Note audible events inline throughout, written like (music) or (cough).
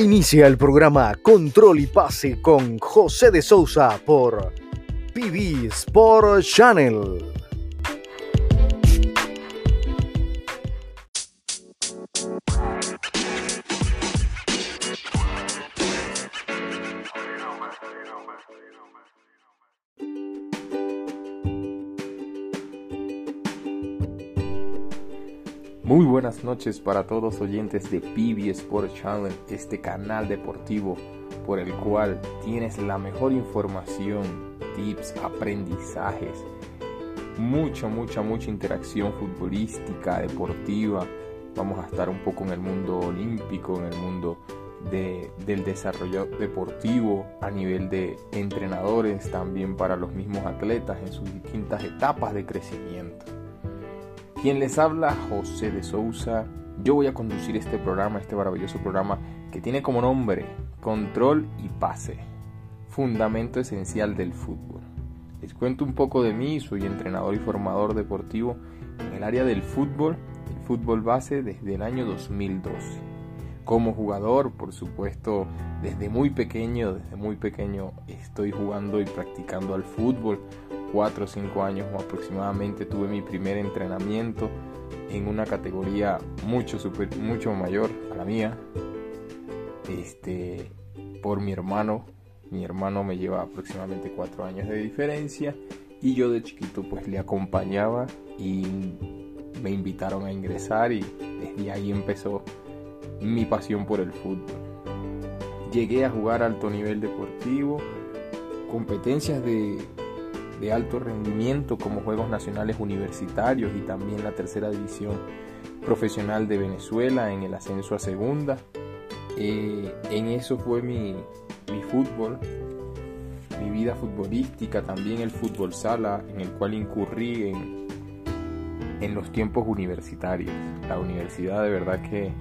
Inicia el programa Control y Pase con José de Sousa por PB Sport Channel. Buenas noches para todos oyentes de PB Sport Channel, este canal deportivo por el cual tienes la mejor información, tips, aprendizajes, mucha, mucha, mucha interacción futbolística, deportiva. Vamos a estar un poco en el mundo olímpico, en el mundo del desarrollo deportivo a nivel de entrenadores, también para los mismos atletas en sus distintas etapas de crecimiento. Quien les habla, José de Sousa. Yo voy a conducir este programa, este maravilloso programa que tiene como nombre Control y Pase, fundamento esencial del fútbol. Les cuento un poco de mí, soy entrenador y formador deportivo en el área del fútbol, el fútbol base desde el año 2012. Como jugador, por supuesto, desde muy pequeño, desde muy pequeño estoy jugando y practicando al fútbol 4 o 5 años aproximadamente tuve mi primer entrenamiento en una categoría mucho, super, mucho mayor a la mía. Este, por mi hermano. Mi hermano me lleva aproximadamente 4 años de diferencia y yo de chiquito pues le acompañaba y me invitaron a ingresar y desde ahí empezó mi pasión por el fútbol. Llegué a jugar alto nivel deportivo, competencias de de alto rendimiento como Juegos Nacionales Universitarios y también la tercera división profesional de Venezuela en el ascenso a segunda. Eh, en eso fue mi, mi fútbol, mi vida futbolística, también el fútbol sala en el cual incurrí en, en los tiempos universitarios. La universidad de verdad que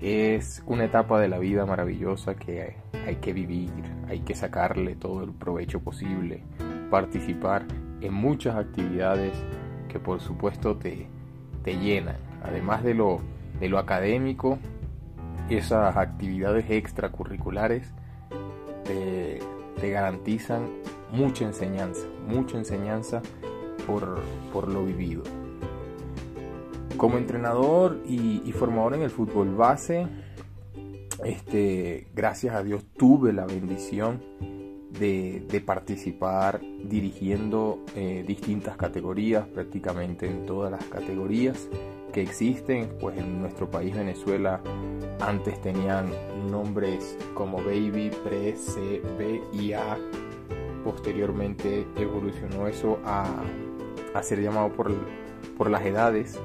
es una etapa de la vida maravillosa que hay que vivir, hay que sacarle todo el provecho posible participar en muchas actividades que por supuesto te, te llenan. Además de lo, de lo académico, esas actividades extracurriculares te, te garantizan mucha enseñanza, mucha enseñanza por, por lo vivido. Como entrenador y, y, formador en el fútbol base, este, gracias a Dios tuve la bendición de, participar dirigiendo eh, distintas categorías, prácticamente en todas las categorías que existen, pues en nuestro país Venezuela antes tenían nombres como Baby, Pre, C, B y A. Posteriormente evolucionó eso a, ser llamado por, por las edades,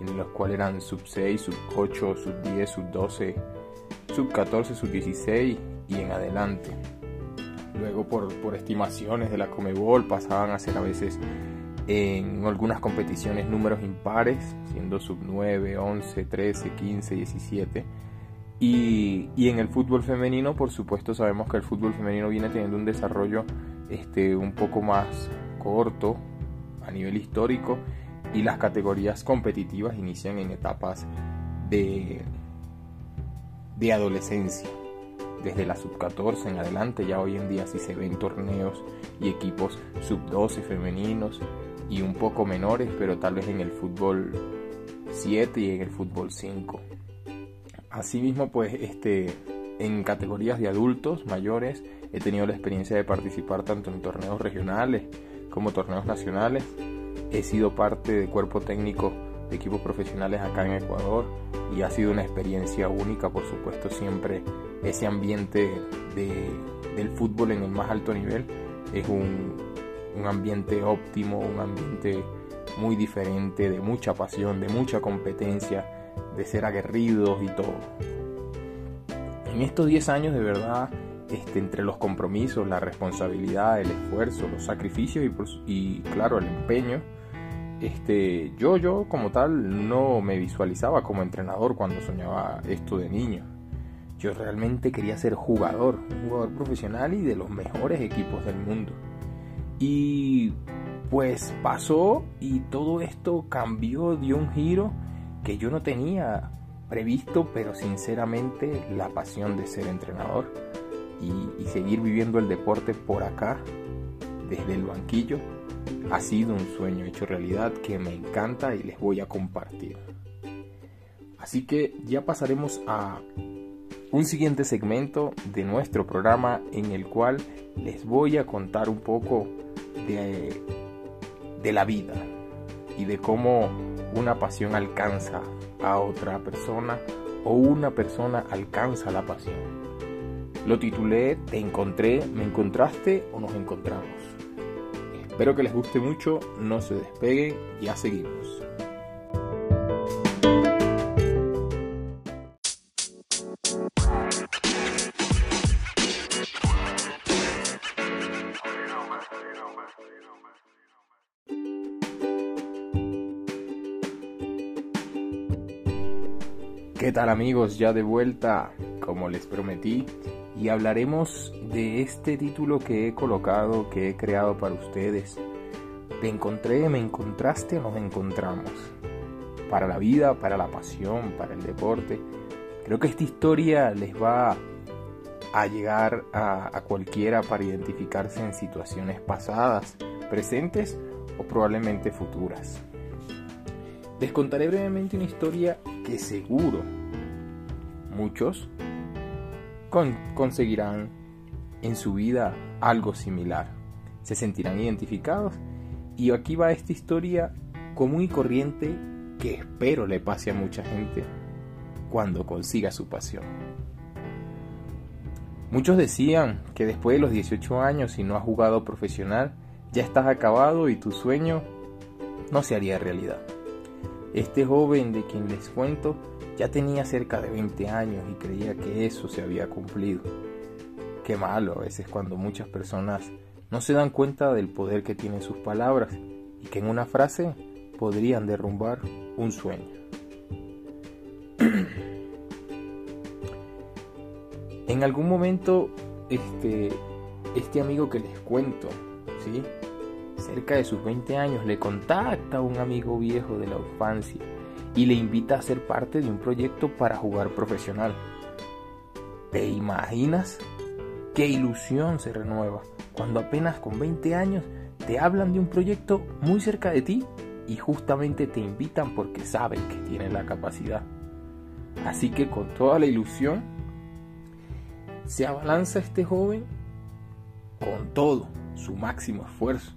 en los cuales eran sub 6, sub 8, sub 10, sub 12, sub 14, sub 16 y en adelante. Luego por, estimaciones de la Comebol pasaban a ser a veces en algunas competiciones números impares, siendo sub 9, 11, 13, 15, 17. Y, en el fútbol femenino, por supuesto, sabemos que el fútbol femenino viene teniendo un desarrollo este, un poco más corto a nivel histórico y las categorías competitivas inician en etapas de, de adolescencia desde la sub 14 en adelante, ya hoy en día sí se ven torneos y equipos sub 12 femeninos y un poco menores, pero tal vez en el fútbol 7 y en el fútbol 5. Asimismo, pues este en categorías de adultos mayores he tenido la experiencia de participar tanto en torneos regionales como torneos nacionales. He sido parte del cuerpo técnico de equipos profesionales acá en Ecuador y ha sido una experiencia única, por supuesto, siempre ese ambiente del fútbol en el más alto nivel es un, un ambiente óptimo, un ambiente muy diferente, de mucha pasión, de mucha competencia, de ser aguerridos y todo. En estos 10 años de verdad, este, entre los compromisos, la responsabilidad, el esfuerzo, los sacrificios y, y claro, el empeño, este, yo, yo como tal no me visualizaba como entrenador cuando soñaba esto de niño. Yo realmente quería ser jugador, un jugador profesional y de los mejores equipos del mundo. Y pues pasó y todo esto cambió, dio un giro que yo no tenía previsto, pero sinceramente la pasión de ser entrenador y, y seguir viviendo el deporte por acá, desde el banquillo, ha sido un sueño hecho realidad que me encanta y les voy a compartir. Así que ya pasaremos a un siguiente segmento de nuestro programa en el cual les voy a contar un poco de, la vida y de cómo una pasión alcanza a otra persona o una persona alcanza la pasión. Lo titulé Te encontré, me encontraste o nos encontramos. Espero que les guste mucho, no se despeguen, ya seguimos. ¿Qué tal amigos? Ya de vuelta, como les prometí, y hablaremos de este título que he colocado, que he creado para ustedes. Te encontré, me encontraste nos encontramos. Para la vida, para la pasión, para el deporte. Creo que esta historia les va a llegar a, a cualquiera para identificarse en situaciones pasadas, presentes o probablemente futuras. Les contaré brevemente una historia que seguro muchos conseguirán en su vida algo similar. Se sentirán identificados y aquí va esta historia común y corriente que espero le pase a mucha gente cuando consiga su pasión. Muchos decían que después de los 18 años si no has jugado profesional ya estás acabado y tu sueño no se haría realidad. Este joven de quien les cuento ya tenía cerca de 20 años y creía que eso se había cumplido. Qué malo a veces cuando muchas personas no se dan cuenta del poder que tienen sus palabras y que en una frase podrían derrumbar un sueño. (clears throat) en algún momento este este amigo que les cuento, ¿sí? Cerca de sus 20 años le contacta a un amigo viejo de la infancia y le invita a ser parte de un proyecto para jugar profesional. ¿Te imaginas? ¿Qué ilusión se renueva cuando apenas con 20 años te hablan de un proyecto muy cerca de ti y justamente te invitan porque saben que tienes la capacidad? Así que con toda la ilusión se abalanza este joven con todo, su máximo esfuerzo,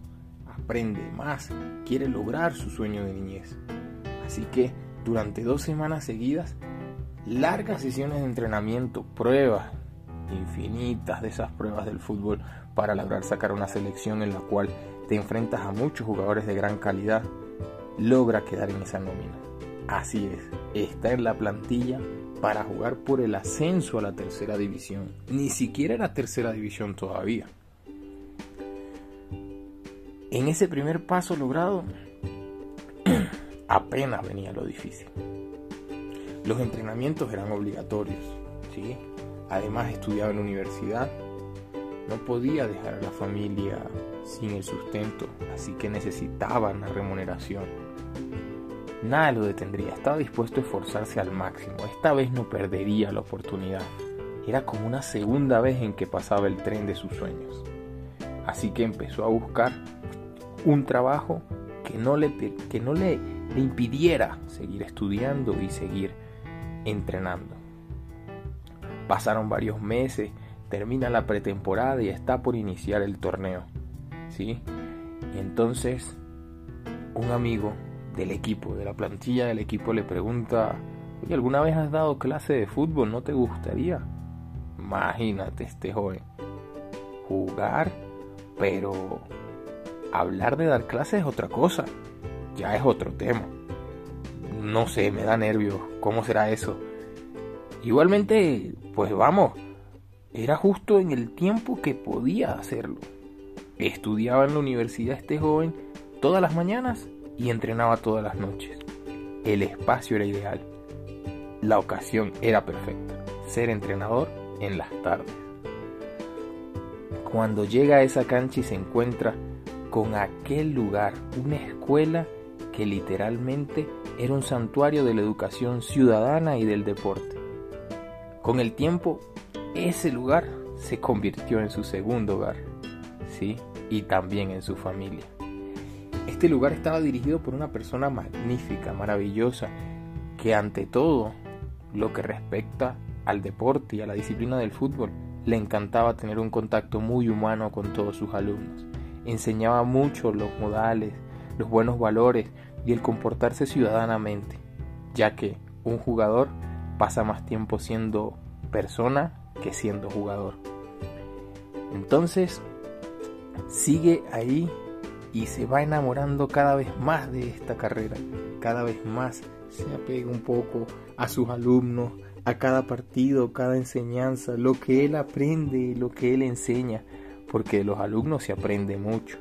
aprende más, quiere lograr su sueño de niñez. Así que durante dos semanas seguidas, largas sesiones de entrenamiento, pruebas infinitas de esas pruebas del fútbol para lograr sacar una selección en la cual te enfrentas a muchos jugadores de gran calidad, logra quedar en esa nómina. Así es, está en la plantilla para jugar por el ascenso a la tercera división. Ni siquiera era tercera división todavía. En ese primer paso logrado, apenas venía lo difícil. Los entrenamientos eran obligatorios, ¿sí? Además estudiaba en la universidad, no podía dejar a la familia sin el sustento, así que necesitaba una remuneración. Nada lo detendría, estaba dispuesto a esforzarse al máximo, esta vez no perdería la oportunidad. Era como una segunda vez en que pasaba el tren de sus sueños. Así que empezó a buscar un trabajo que no le, que no le le impidiera seguir estudiando y seguir entrenando. Pasaron varios meses, termina la pretemporada y está por iniciar el torneo. ¿sí? Y entonces un amigo del equipo, de la plantilla del equipo, le pregunta, Oye, ¿alguna vez has dado clase de fútbol? ¿No te gustaría? Imagínate este joven. Jugar, pero hablar de dar clases es otra cosa ya es otro tema. No sé, me da nervios. ¿Cómo será eso? Igualmente, pues vamos, era justo en el tiempo que podía hacerlo. Estudiaba en la universidad este joven todas las mañanas y entrenaba todas las noches. El espacio era ideal. La ocasión era perfecta. Ser entrenador en las tardes. Cuando llega a esa cancha y se encuentra con aquel lugar, una escuela que literalmente era un santuario de la educación ciudadana y del deporte. Con el tiempo, ese lugar se convirtió en su segundo hogar, ¿sí? Y también en su familia. Este lugar estaba dirigido por una persona magnífica, maravillosa, que ante todo lo que respecta al deporte y a la disciplina del fútbol, le encantaba tener un contacto muy humano con todos sus alumnos. Enseñaba mucho los modales, los buenos valores y el comportarse ciudadanamente, ya que un jugador pasa más tiempo siendo persona que siendo jugador. Entonces, sigue ahí y se va enamorando cada vez más de esta carrera, cada vez más se apega un poco a sus alumnos, a cada partido, cada enseñanza, lo que él aprende, lo que él enseña, porque de los alumnos se aprende mucho.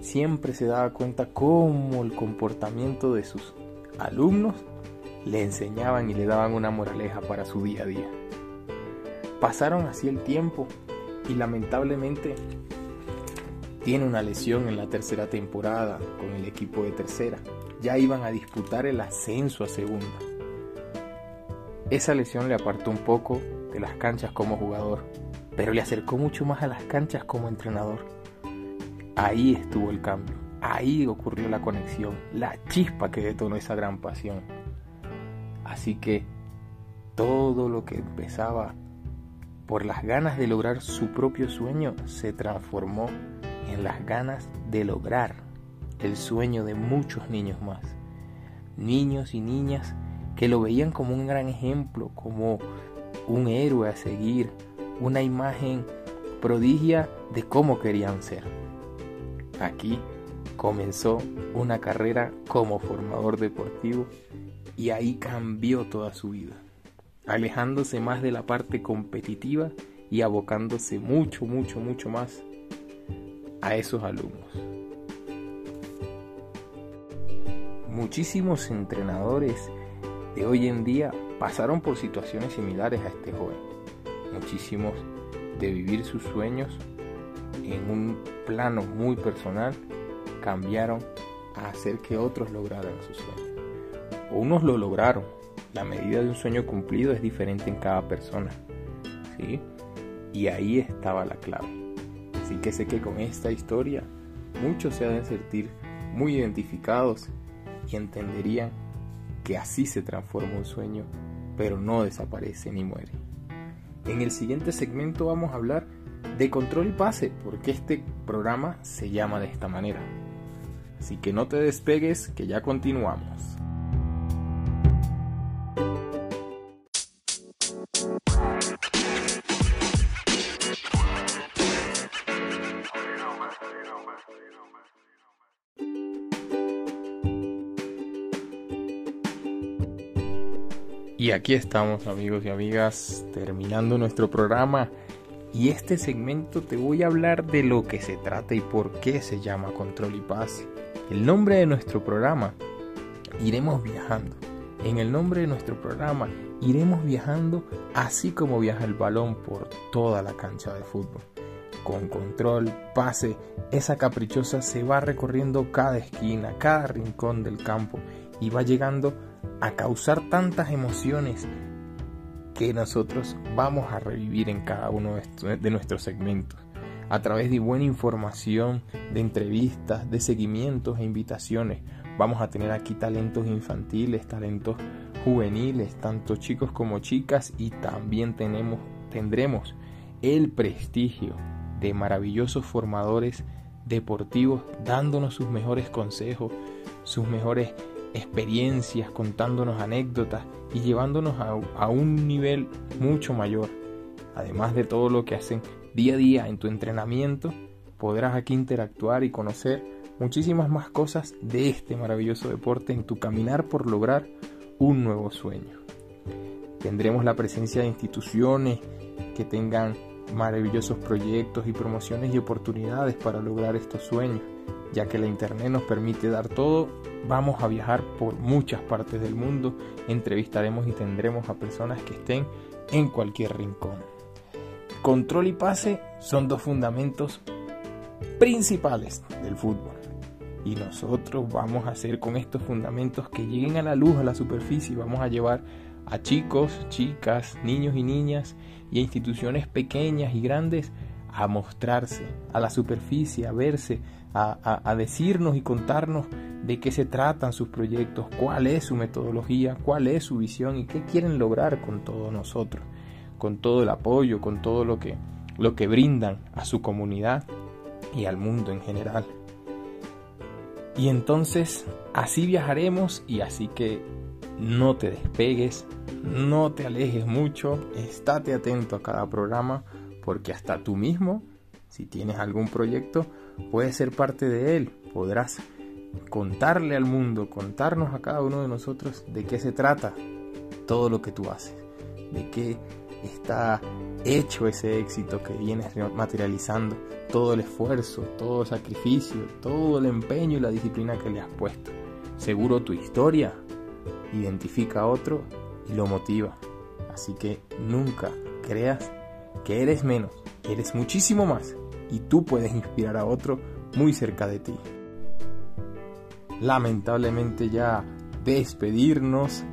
Siempre se daba cuenta cómo el comportamiento de sus alumnos le enseñaban y le daban una moraleja para su día a día. Pasaron así el tiempo y lamentablemente tiene una lesión en la tercera temporada con el equipo de tercera. Ya iban a disputar el ascenso a segunda. Esa lesión le apartó un poco de las canchas como jugador, pero le acercó mucho más a las canchas como entrenador. Ahí estuvo el cambio, ahí ocurrió la conexión, la chispa que detonó esa gran pasión. Así que todo lo que empezaba por las ganas de lograr su propio sueño se transformó en las ganas de lograr el sueño de muchos niños más. Niños y niñas que lo veían como un gran ejemplo, como un héroe a seguir, una imagen prodigia de cómo querían ser. Aquí comenzó una carrera como formador deportivo y ahí cambió toda su vida, alejándose más de la parte competitiva y abocándose mucho, mucho, mucho más a esos alumnos. Muchísimos entrenadores de hoy en día pasaron por situaciones similares a este joven. Muchísimos de vivir sus sueños en un plano muy personal cambiaron a hacer que otros lograran sus sueños. Unos lo lograron. La medida de un sueño cumplido es diferente en cada persona. ¿sí? Y ahí estaba la clave. Así que sé que con esta historia muchos se han sentir muy identificados y entenderían que así se transforma un sueño, pero no desaparece ni muere. En el siguiente segmento vamos a hablar de control y pase, porque este programa se llama de esta manera. Así que no te despegues, que ya continuamos. Y aquí estamos amigos y amigas terminando nuestro programa y este segmento te voy a hablar de lo que se trata y por qué se llama Control y Paz. El nombre de nuestro programa, iremos viajando. En el nombre de nuestro programa, iremos viajando así como viaja el balón por toda la cancha de fútbol. Con control, pase, esa caprichosa se va recorriendo cada esquina, cada rincón del campo y va llegando a causar tantas emociones que nosotros vamos a revivir en cada uno de nuestros segmentos a través de buena información, de entrevistas, de seguimientos e invitaciones. Vamos a tener aquí talentos infantiles, talentos juveniles, tanto chicos como chicas y también tenemos, tendremos el prestigio de maravillosos formadores deportivos dándonos sus mejores consejos, sus mejores experiencias, contándonos anécdotas y llevándonos a, un nivel mucho mayor. Además de todo lo que hacen día a día en tu entrenamiento, podrás aquí interactuar y conocer muchísimas más cosas de este maravilloso deporte en tu caminar por lograr un nuevo sueño. Tendremos la presencia de instituciones que tengan maravillosos proyectos y promociones y oportunidades para lograr estos sueños, ya que la Internet nos permite dar todo Vamos a viajar por muchas partes del mundo, entrevistaremos y tendremos a personas que estén en cualquier rincón. Control y pase son dos fundamentos principales del fútbol. y nosotros vamos a hacer con estos fundamentos que lleguen a la luz, a la superficie, vamos a llevar a chicos, chicas, niños y niñas y a instituciones pequeñas y grandes a mostrarse a la superficie, a verse, a, decirnos y contarnos de qué se tratan sus proyectos, cuál es su metodología, cuál es su visión y qué quieren lograr con todos nosotros, con todo el apoyo, con todo lo que, lo que brindan a su comunidad y al mundo en general. Y entonces así viajaremos y así que no te despegues, no te alejes mucho, estate atento a cada programa porque hasta tú mismo, si tienes algún proyecto, puedes ser parte de él, podrás contarle al mundo, contarnos a cada uno de nosotros de qué se trata todo lo que tú haces, de qué está hecho ese éxito que vienes materializando, todo el esfuerzo, todo el sacrificio, todo el empeño y la disciplina que le has puesto. Seguro tu historia identifica a otro y lo motiva. Así que nunca creas que eres menos, eres muchísimo más y tú puedes inspirar a otro muy cerca de ti. Lamentablemente ya despedirnos,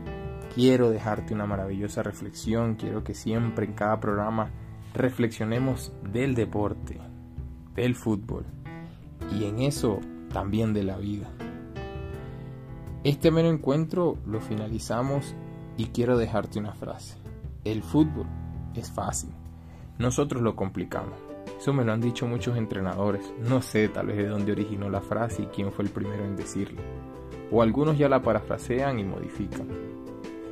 quiero dejarte una maravillosa reflexión, quiero que siempre en cada programa reflexionemos del deporte, del fútbol y en eso también de la vida. Este mero encuentro lo finalizamos y quiero dejarte una frase. El fútbol es fácil, nosotros lo complicamos. Eso me lo han dicho muchos entrenadores. No sé tal vez de dónde originó la frase y quién fue el primero en decirlo. O algunos ya la parafrasean y modifican.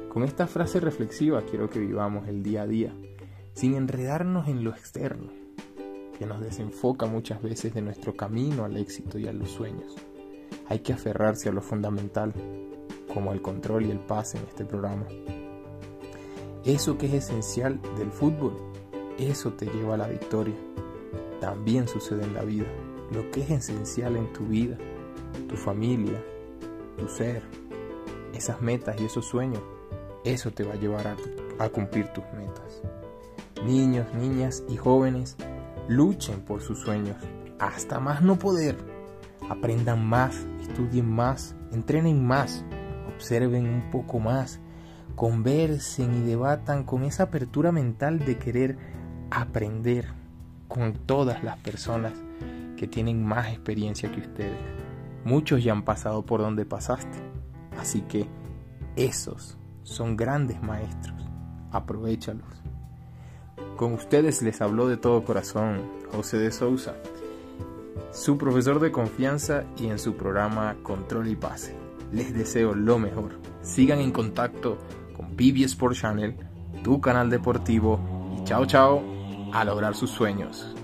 Con esta frase reflexiva quiero que vivamos el día a día, sin enredarnos en lo externo, que nos desenfoca muchas veces de nuestro camino al éxito y a los sueños. Hay que aferrarse a lo fundamental, como el control y el pase en este programa. Eso que es esencial del fútbol, eso te lleva a la victoria. También sucede en la vida. Lo que es esencial en tu vida, tu familia, tu ser, esas metas y esos sueños, eso te va a llevar a, a cumplir tus metas. Niños, niñas y jóvenes, luchen por sus sueños hasta más no poder. Aprendan más, estudien más, entrenen más, observen un poco más, conversen y debatan con esa apertura mental de querer aprender con todas las personas que tienen más experiencia que ustedes. Muchos ya han pasado por donde pasaste, así que esos son grandes maestros. Aprovechalos. Con ustedes les habló de todo corazón José de Sousa, su profesor de confianza y en su programa Control y Pase. Les deseo lo mejor. Sigan en contacto con PB Sport Channel, tu canal deportivo y chao chao a lograr sus sueños.